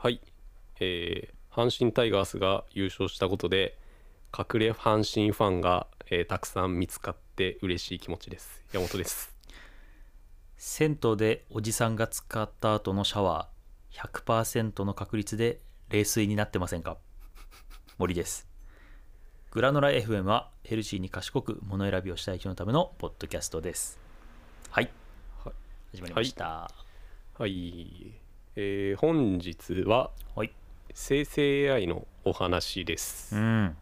はい、えー阪神タイガースが優勝したことで隠れ阪神ファンが、えーたくさん見つかって嬉しい気持ちです。山本です。銭湯でおじさんが使った後のシャワー100%の確率で冷水になってませんか？森です。グラノラ FM はヘルシーに賢く物選びをしたい人のためのポッドキャストです。はい、はい。始まりました。はい、えー本日ははい、生成 AI のお話です。うん。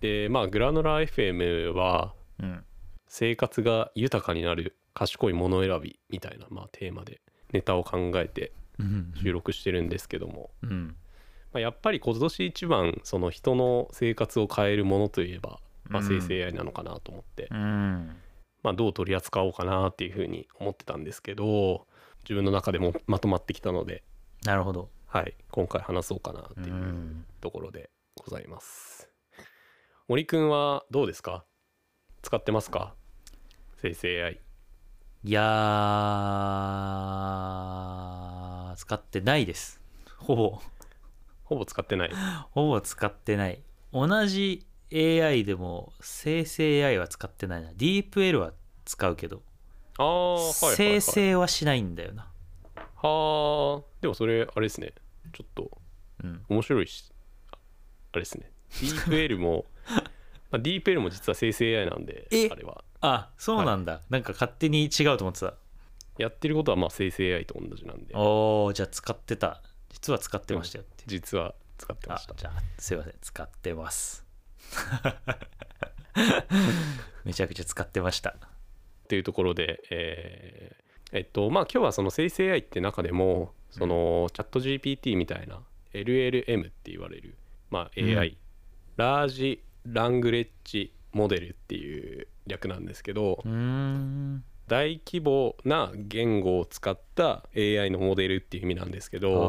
でまあグラノラ FM はうん。生活が豊かになる賢いもの選びみたいな、まあ、テーマでネタを考えてうん。収録してるんですけども、うん。まあ、やっぱり今年一番その人の生活を変えるものといえば、まあ、うん。生成 AI なのかなと思って、うん。まあ、どう取り扱おうかなっていうふうに思ってたんですけど自分の中でもまとまってきたので、なるほど。はい、今回話そうかなってういうん。ところでございます。森くんはどうですか？使ってますか？生成 AI。いやー使ってないです。ほぼ。ほぼ使ってない。ほぼ使ってない。同じ AI でも生成 AI は使ってないな。DeepL は使うけど、ああ、はいはい、はい。生成はしないんだよな。はあ、でもそれ、あれですね。ちょっとうん。面白いし、ああれですね。DeepL も、まあ、DeepL も実は生成 AI なんで、え？あれは。あそうなんだ、なんか勝手に違うと思ってた。やってることはまあ生成 AI と同じなんで、おーじゃあ使ってた。実は使ってましたよって。実は使ってました。あじゃあすいません。使ってます。めちゃくちゃ使ってましたっていうところで、えーえっとまあ今日はその生成 AI って中でもそのチャット GPT みたいな LLM って言われる、まあ、うん。AI、ラージラングレッジモデルっていう略なんですけど、大規模な言語を使った AI のモデルっていう意味なんですけど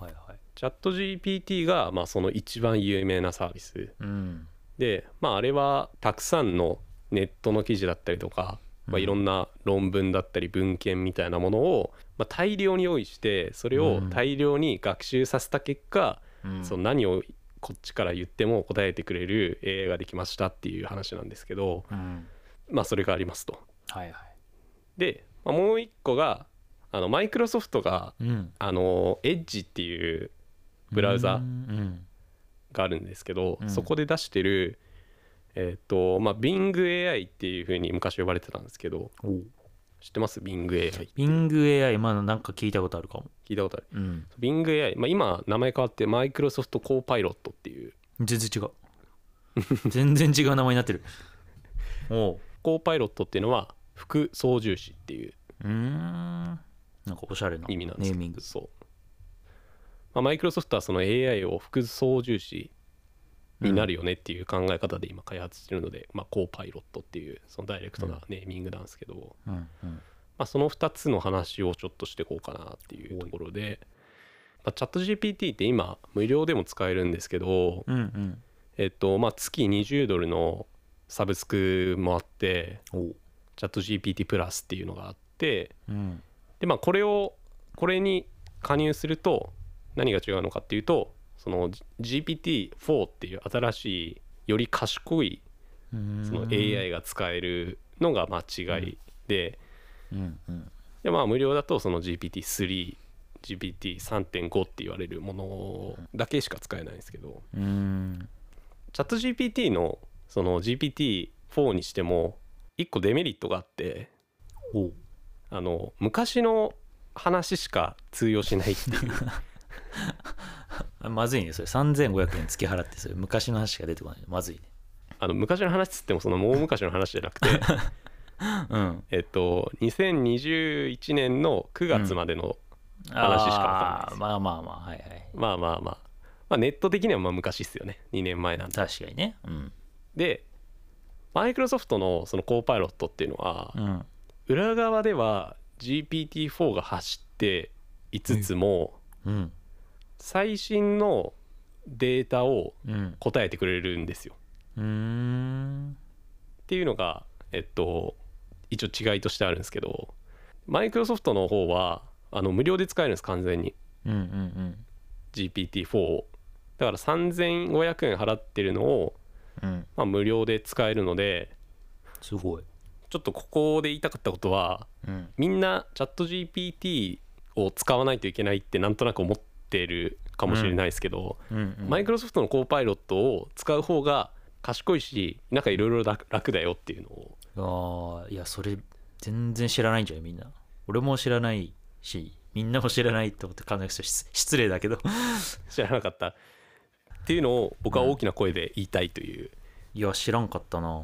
はいはい。チャット GPT がまあその一番有名なサービス。うん。で、まあ、あれはたくさんのネットの記事だったりとか、まあ、うん。いろんな論文だったり文献みたいなものを、まあ、大量に用意してそれを大量に学習させた結果、うん。その何をこっちから言っても答えてくれる AI ができましたっていう話なんですけどうん。まあそれがありますと。はいはい。で、まあ、もう一個があのマイクロソフトがうん。あのエッジっていうブラウザうん。があるんですけど、うん。そこで出してるえっ、とまあ BingAI っていうふうに昔呼ばれてたんですけどお知ってます？BingAI ビング AI まだなんか聞いたことあるかも。聞いたことある。うん。BingAI、まあ、今名前変わってマイクロソフトコーパイロットっていう。全然違う。全然違う名前になってる。おう。コーパイロットっていうのは副操縦士っていううーん。なんかおしゃれな意味なんですネーミング。そう、まあ、マイクロソフトはその AI を副操縦士になるよねっていう考え方で今開発してるので、まあ、コーパイロットっていうそのダイレクトなネーミングなんですけど、まあ、その2つの話をちょっとしていこうかなっていうところで、まあ、チャット GPT って今無料でも使えるんですけど、えっとまあ、月20ドルのサブスクもあってチャット GPT プラスっていうのがあってうん。でまあこれをこれに加入すると何が違うのかっていうとその GPT-4 っていう新しいより賢いその AI が使えるのがまあ違いで、でまあ無料だとその GPT3 GPT3.5 って言われるものだけしか使えないんですけどうん。チャット GPT のその GPT4 にしても一個デメリットがあってあの昔の話しか通用しないっていう。あ まずいねそれ。3500円付き払ってそれ昔の話しか出てこない。まずいね。あの昔の話っつってもそのもう昔の話じゃなくて。うん。えっと2021年の9月までの、話しかわかんないです。まあまあまあはいはい。まあまあまあ、まあ、ネット的にはまあ昔っすよね。2年前なんで確かにね。うん。でマイクロソフトのそのコーパイロットっていうのは、うん。裏側では GPT-4 が走っていつつも、うん最新のデータをうん。答えてくれるんですよ。うーん。っていうのがえっと一応違いとしてあるんですけどマイクロソフトの方はあの無料で使えるんです完全に。うんうんうん。GPT-4 を。だから3500円払ってるのを、うん。まあ、無料で使えるのですごい。ちょっとここで言いたかったことはうん。みんなチャット GPT を使わないといけないってなんとなく思ってるかもしれないですけど、マイクロソフトのコーパイロットを使う方が賢いしなんかいろいろ楽楽だよっていうのを。ああいやそれ全然知らないんじゃないみんな。俺も知らないしみんなも知らないって思って考える人失失礼だけど。知らなかった。っていうのを僕は大きな声で言いたいという、いや知らんかったな。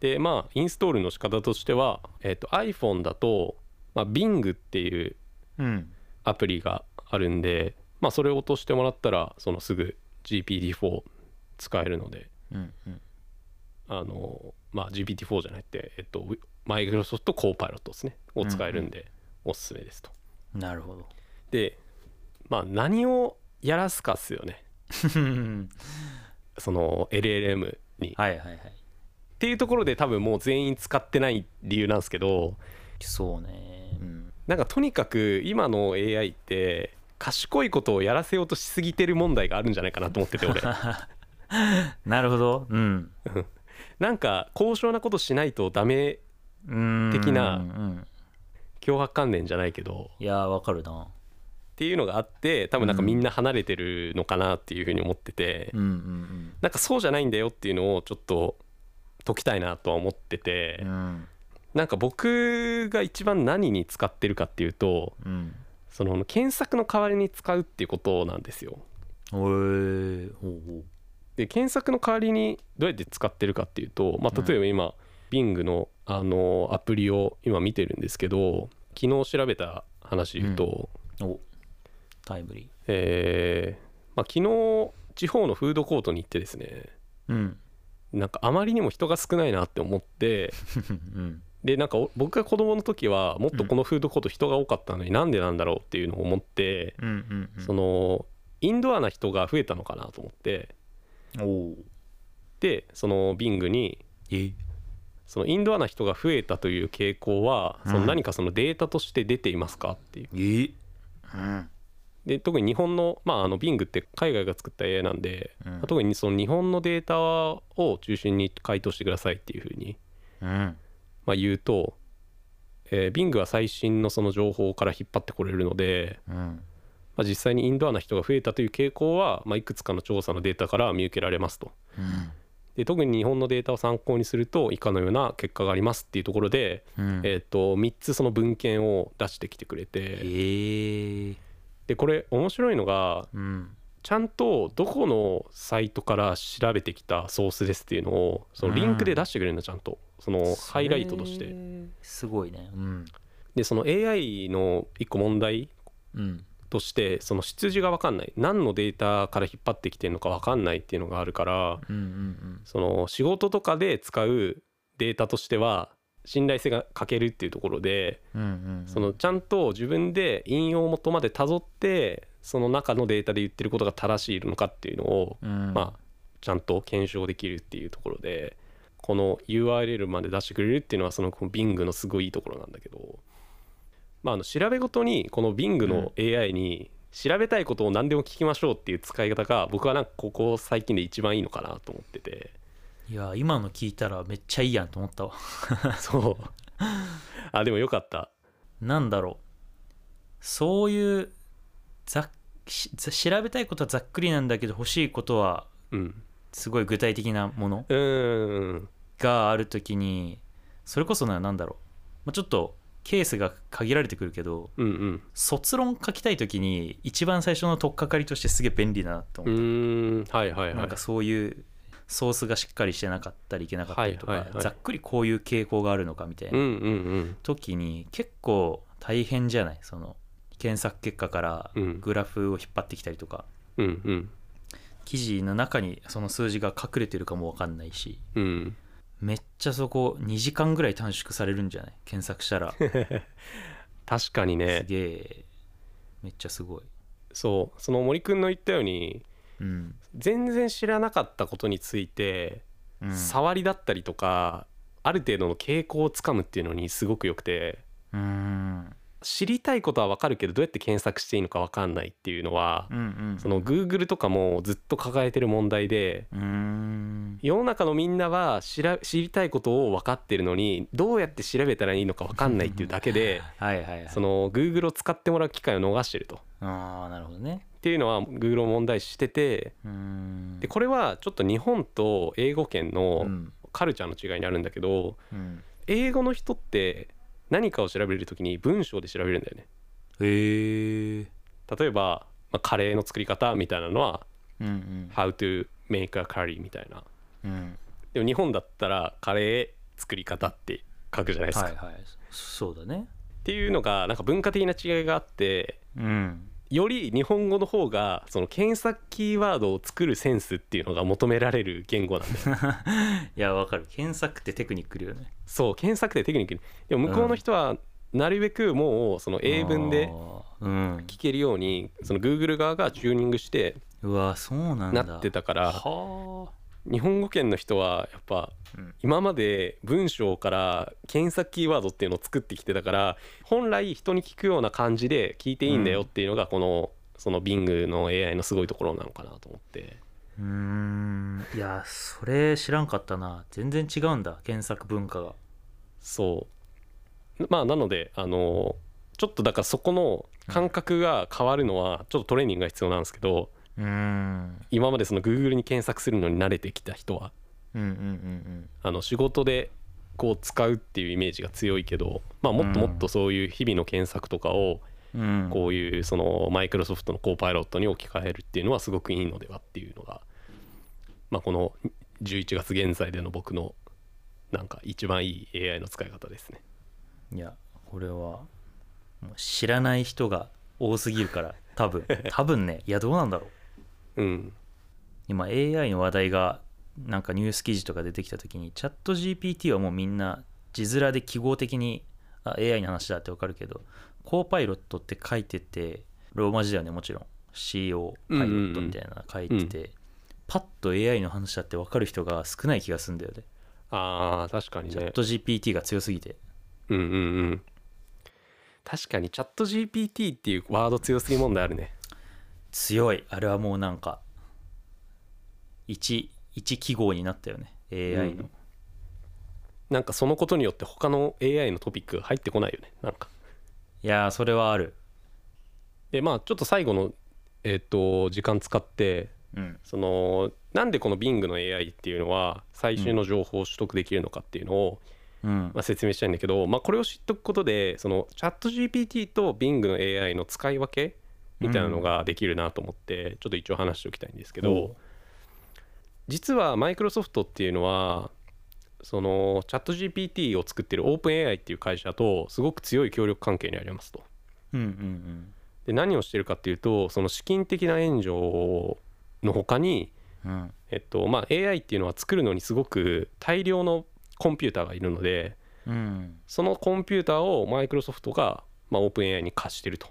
でまあインストールの仕方としては、えっと iPhone だと、まあ、Bing っていううん。アプリがあるんで、まあ、それを落としてもらったらそのすぐ GPT-4 使えるのでうんうん。あの、まあ、GPT-4 じゃなくて、えっと、マイクロソフトコーパイロットですね。を使えるんでおすすめですと。なるほど。でまあ何をやらすかっすよね。その LLM に。はいはいはい。っていうところで多分もう全員使ってない理由なんですけどそうね。うん。なんかとにかく今の AI って賢いことをやらせようとしすぎてる問題があるんじゃないかなと思ってて俺。なるほど。うん。なんか高尚なことしないとダメうん的なうん。脅迫観念じゃないけど。いやわかるな。っていうのがあって多分なんかみんな離れてるのかなっていうふうに思ってて、うんうんなんかそうじゃないんだよっていうのをちょっと解きたいなとは思ってて、うんうん。なんか僕が一番何に使ってるかっていうとうんその検索の代わりに使うっていうことなんですよ。で検索の代わりにどうやって使ってるかっていうと、まあ、例えば今、Bing のあのアプリを今見てるんですけど昨日調べた話で言うと、おタイムリえーまあ、昨日地方のフードコートに行ってですねーうん。なんかあまりにも人が少ないなって思って うんでなんかお僕が子供の時はもっとこのフードコート人が多かったのになんでなんだろうっていうのを思って、そのインドアな人が増えたのかなと思って。でそのビングにえ？そのインドアな人が増えたという傾向はその何かそのデータとして出ていますかっていう。え？うんで特に日本のまああのビングって海外が作った AI なんで、うん。特にその日本のデータを中心に回答してくださいっていうふうに、うんまあ、言うと、えー、ビングは最新のその情報から引っ張ってこれるので、うん。まあ、実際にインドアな人が増えたという傾向は、まあ、いくつかの調査のデータから見受けられますと。うん。で特に日本のデータを参考にすると以下のような結果がありますっていうところで、うん。えー、と3つその文献を出してきてくれえてー。でこれ面白いのがうん。ちゃんとどこのサイトから調べてきたソースですっていうのをそのリンクで出してくれるんだちゃんとそのハイライトとして。すごいね。うん。でその AI の一個問題うん。としてその出自が分かんない。何のデータから引っ張ってきてるのか分かんないっていうのがあるからその仕事とかで使うデータとしては信頼性が欠けるっていうところでそのちゃんと自分で引用元までたどってその中のデータで言ってることが正しいのかっていうのをうん。まあちゃんと検証できるっていうところでこの URL まで出してくれるっていうのはその Bing のすごいいいところなんだけどまああの調べごとにこの Bing の AI に調べたいことを何でも聞きましょうっていう使い方が僕はなんかここ最近で一番いいのかなと思ってて。いや今の聞いたらめっちゃいいやんと思ったわ。そう。あでもよかった。なんだろう。そういうざ調べたいことはざっくりなんだけど欲しいことはうん。すごい具体的なもの？うーんがあるときにそれこそななんだろう、まあ、ちょっとケースが限られてくるけどうんうん。卒論書きたいときに一番最初の取っかかりとしてすげえ便利だなとう思って、ーん。はいはいはい。なんかそういうソースがしっかりしてなかったりいけなかったりとか、はいはい。はいざっくりこういう傾向があるのかみたいなうんうんうん。時に結構大変じゃない？その検索結果からうん。グラフを引っ張ってきたりとか、うんうん。記事の中にその数字が隠れてるかも分かんないし。うんめっちゃそこ2時間ぐらい短縮されるんじゃない？検索したら。確かにすねげえ。めっちゃすごい。そう。その森くんの言ったようにうん、全然知らなかったことについて、うん、触りだったりとかある程度の傾向をつかむっていうのにすごくよくて。うん知りたいことは分かるけどどうやって検索していいのか分かんないっていうのは、うんうん。その Google とかもずっと抱えてる問題で世の中のみんなは知ら知りたいことを分かってるのにどうやって調べたらいいのか分かんないっていうだけではいその Google を使ってもらう機会を逃してると。ああなるほどね。っていうのは Google も問題視しててでこれはちょっと日本と英語圏うのん。カルチャーの違いにあるんだけどうん。英語の人って何かを調べるときに文章で調べるんだよね。へえ例えば、まあ、カレーの作り方みたいなのはうんうん。How to make a curry みたいな。うん。でも日本だったらカレー作り方って書くじゃないですか、はいはい。そうだね。っていうのがなんか文化的な違いがあってうんより日本語の方がその検索キーワードを作るセンスっていうのが求められる言語なんだよ。いやわかる。検索ってテクニックいるよね。そう検索ってテクニック。でも向こうの人はなるべくもうその英文で聞けるようにその Google 側がチューニングしてうわそうなんだ。なってたからは日本語圏の人はやっぱうん。今まで文章から検索キーワードっていうのを作ってきてたから本来人に聞くような感じで聞いていいんだよっていうのがこのその Bing の AI のすごいところなのかなと思って。うーん。いやそれ知らんかったな。全然違うんだ検索文化が。そう。まあなのであのちょっとだからそこの感覚が変わるのはちょっとトレーニングが必要なんですけど今までその Google に検索するのに慣れてきた人はうんうんうんあの仕事でこう使うっていうイメージが強いけど、まあ、もっともっとそういう日々の検索とかをこういうそのマイクロソフトのコーパイロットに置き換えるっていうのはすごくいいのではっていうのが、まあ、この11月現在での僕のなんか一番いい AI の使い方ですね。いやこれは知らない人が多すぎるから多分。多分ねいやどうなんだろううん、今 AI の話題がなんかニュース記事とか出てきた時にチャット GPT はもうみんな字面で記号的にあ AI の話だってわかるけどコーパイロットって書いててローマ字だよねもちろん。CO パイロットみたいなの書いてて、パッと AI の話だってわかる人が少ない気がするんだよね。あー確かにね。チャット GPT が強すぎて。うんうんうん。確かにチャット GPT っていうワード強すぎ問題あるね強い。あれはもうなんか一一記号になったよね。AI の、うん。なんかそのことによって他の AI のトピックが入ってこないよね。なんか。いやーそれはある。でまあちょっと最後のえっ、と時間使ってうん。そのなんでこの Bing の AI っていうのは最新の情報を取得できるのかっていうのを、うん。まあ、説明したいんだけど、まあ、これを知っとくことでそのチャット GPT と Bing の AI の使い分けみたいなのができるなと思って、ちょっと一応話しておきたいんですけど、実はマイクロソフトっていうのはそのチャット GPT を作ってる OpenAI っていう会社とすごく強い協力関係にありますと。うんうんで何をしてるかっていうとその資金的な援助の他にうんうんえっとまあ、AI っていうのは作るのにすごく大量のコンピューターがいるのでうんそのコンピューターをマイクロソフトが、まあ、オープン AI に貸してると。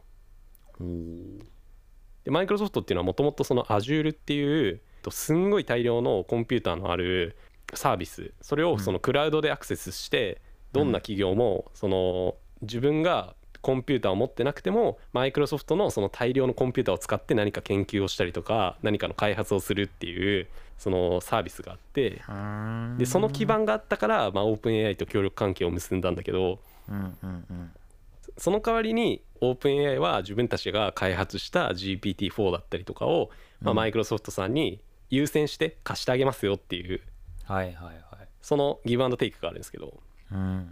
でマイクロソフトっていうのはもともとその Azure っていうえっとすんごい大量のコンピューターのあるサービス。それをそのクラウドでアクセスしてどんな企業もその自分がコンピューターを持ってなくてもマイクロソフトのその大量のコンピューターを使って何か研究をしたりとか何かの開発をするっていうそのサービスがあってうんでその基盤があったから、まあ、オープン AI と協力関係を結んだんだけどその代わりにオープン AI は自分たちが開発した GPT-4 だったりとかを、まあ、うん。マイクロソフトさんに優先して貸してあげますよっていうはいはいはい。そのギブアンドテイクがあるんですけどうん。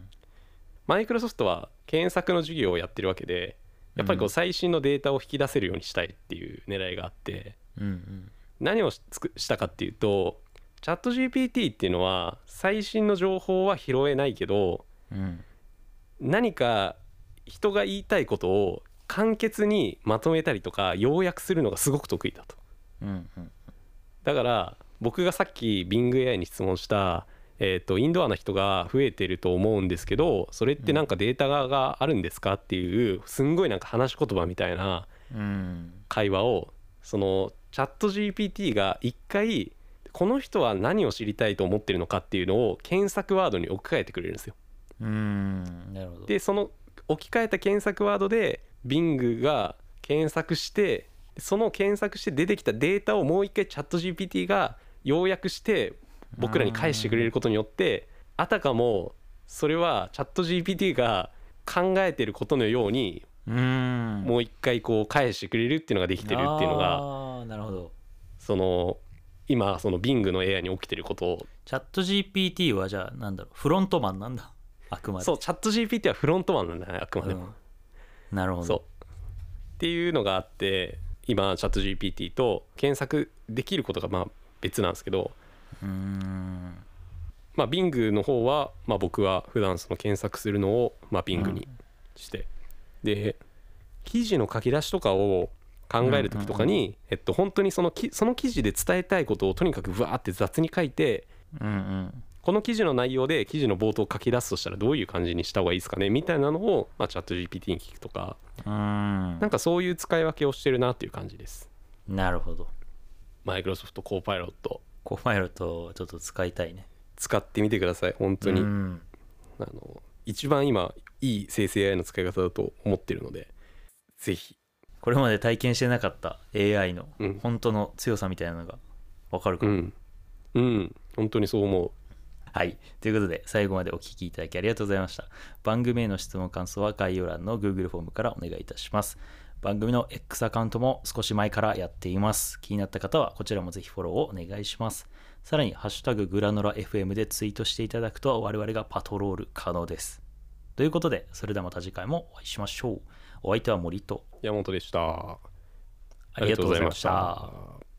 マイクロソフトは検索の事業をやってるわけでやっぱりこううん。最新のデータを引き出せるようにしたいっていう狙いがあってうんうん。何をしつくしたかっていうとチャット GPT っていうのは最新の情報は拾えないけどうん。何か人が言いたいことを簡潔にまとめたりとか要約するのがすごく得意だと。うんうんだから僕がさっき BingAI に質問した、えー、とインドアな人が増えてると思うんですけどそれってなんかデータがあるんですかっていうすんごいなんか話し言葉みたいなうん。会話をそのチャット GPT が一回この人は何を知りたいと思ってるのかっていうのを検索ワードに置き換えてくれるんですよ。うん。なるほど。でその置き換えた検索ワードで Bing が検索してその検索して出てきたデータをもう一回チャット GPT が要約して僕らに返してくれることによってあたかもそれはチャット GPT が考えてることのようにうん。もう一回こう返してくれるっていうのができてるっていうのがなるほど。その今その Bing の AI に起きてること。をチャット GPT はじゃあなんだろうフロントマンなんだあくまで。そうチャット GPT はフロントマンなんだねあくまでも、うん。なるほど。そう。っていうのがあって今チャット GPT と検索できることがまあ別なんですけどうーん。まあ Bing の方は、まあ、僕は普段その検索するのを、まあ、Bing にして、で記事の書き出しとかを考える時とかに、えっと、本当にそのきその記事で伝えたいことをとにかくわーって雑に書いてうんうんこの記事の内容で記事の冒頭書き出すとしたらどういう感じにした方がいいですかねみたいなのを、まあ、チャット GPT に聞くとかうーん。なんかそういう使い分けをしてるなっていう感じです。なるほど。マイクロソフトコーパイロット。コパイロットをちょっと使いたいね。使ってみてください本当に、うん。あの一番今いい生成 AI の使い方だと思ってるのでぜひ。これまで体験してなかった AI のうん。本当の強さみたいなのが分かるかも、うん。うん。本当にそう思うはい。ということで、最後までお聞きいただきありがとうございました。番組への質問感想は概要欄の Google フォームからお願いいたします。番組の X アカウントも少し前からやっています。気になった方はこちらもぜひフォローをお願いします。さらに、ハッシュタググラノラ FM でツイートしていただくと我々がパトロール可能です。ということで、それではまた次回もお会いしましょう。お相手は森と山本でした。ありがとうございました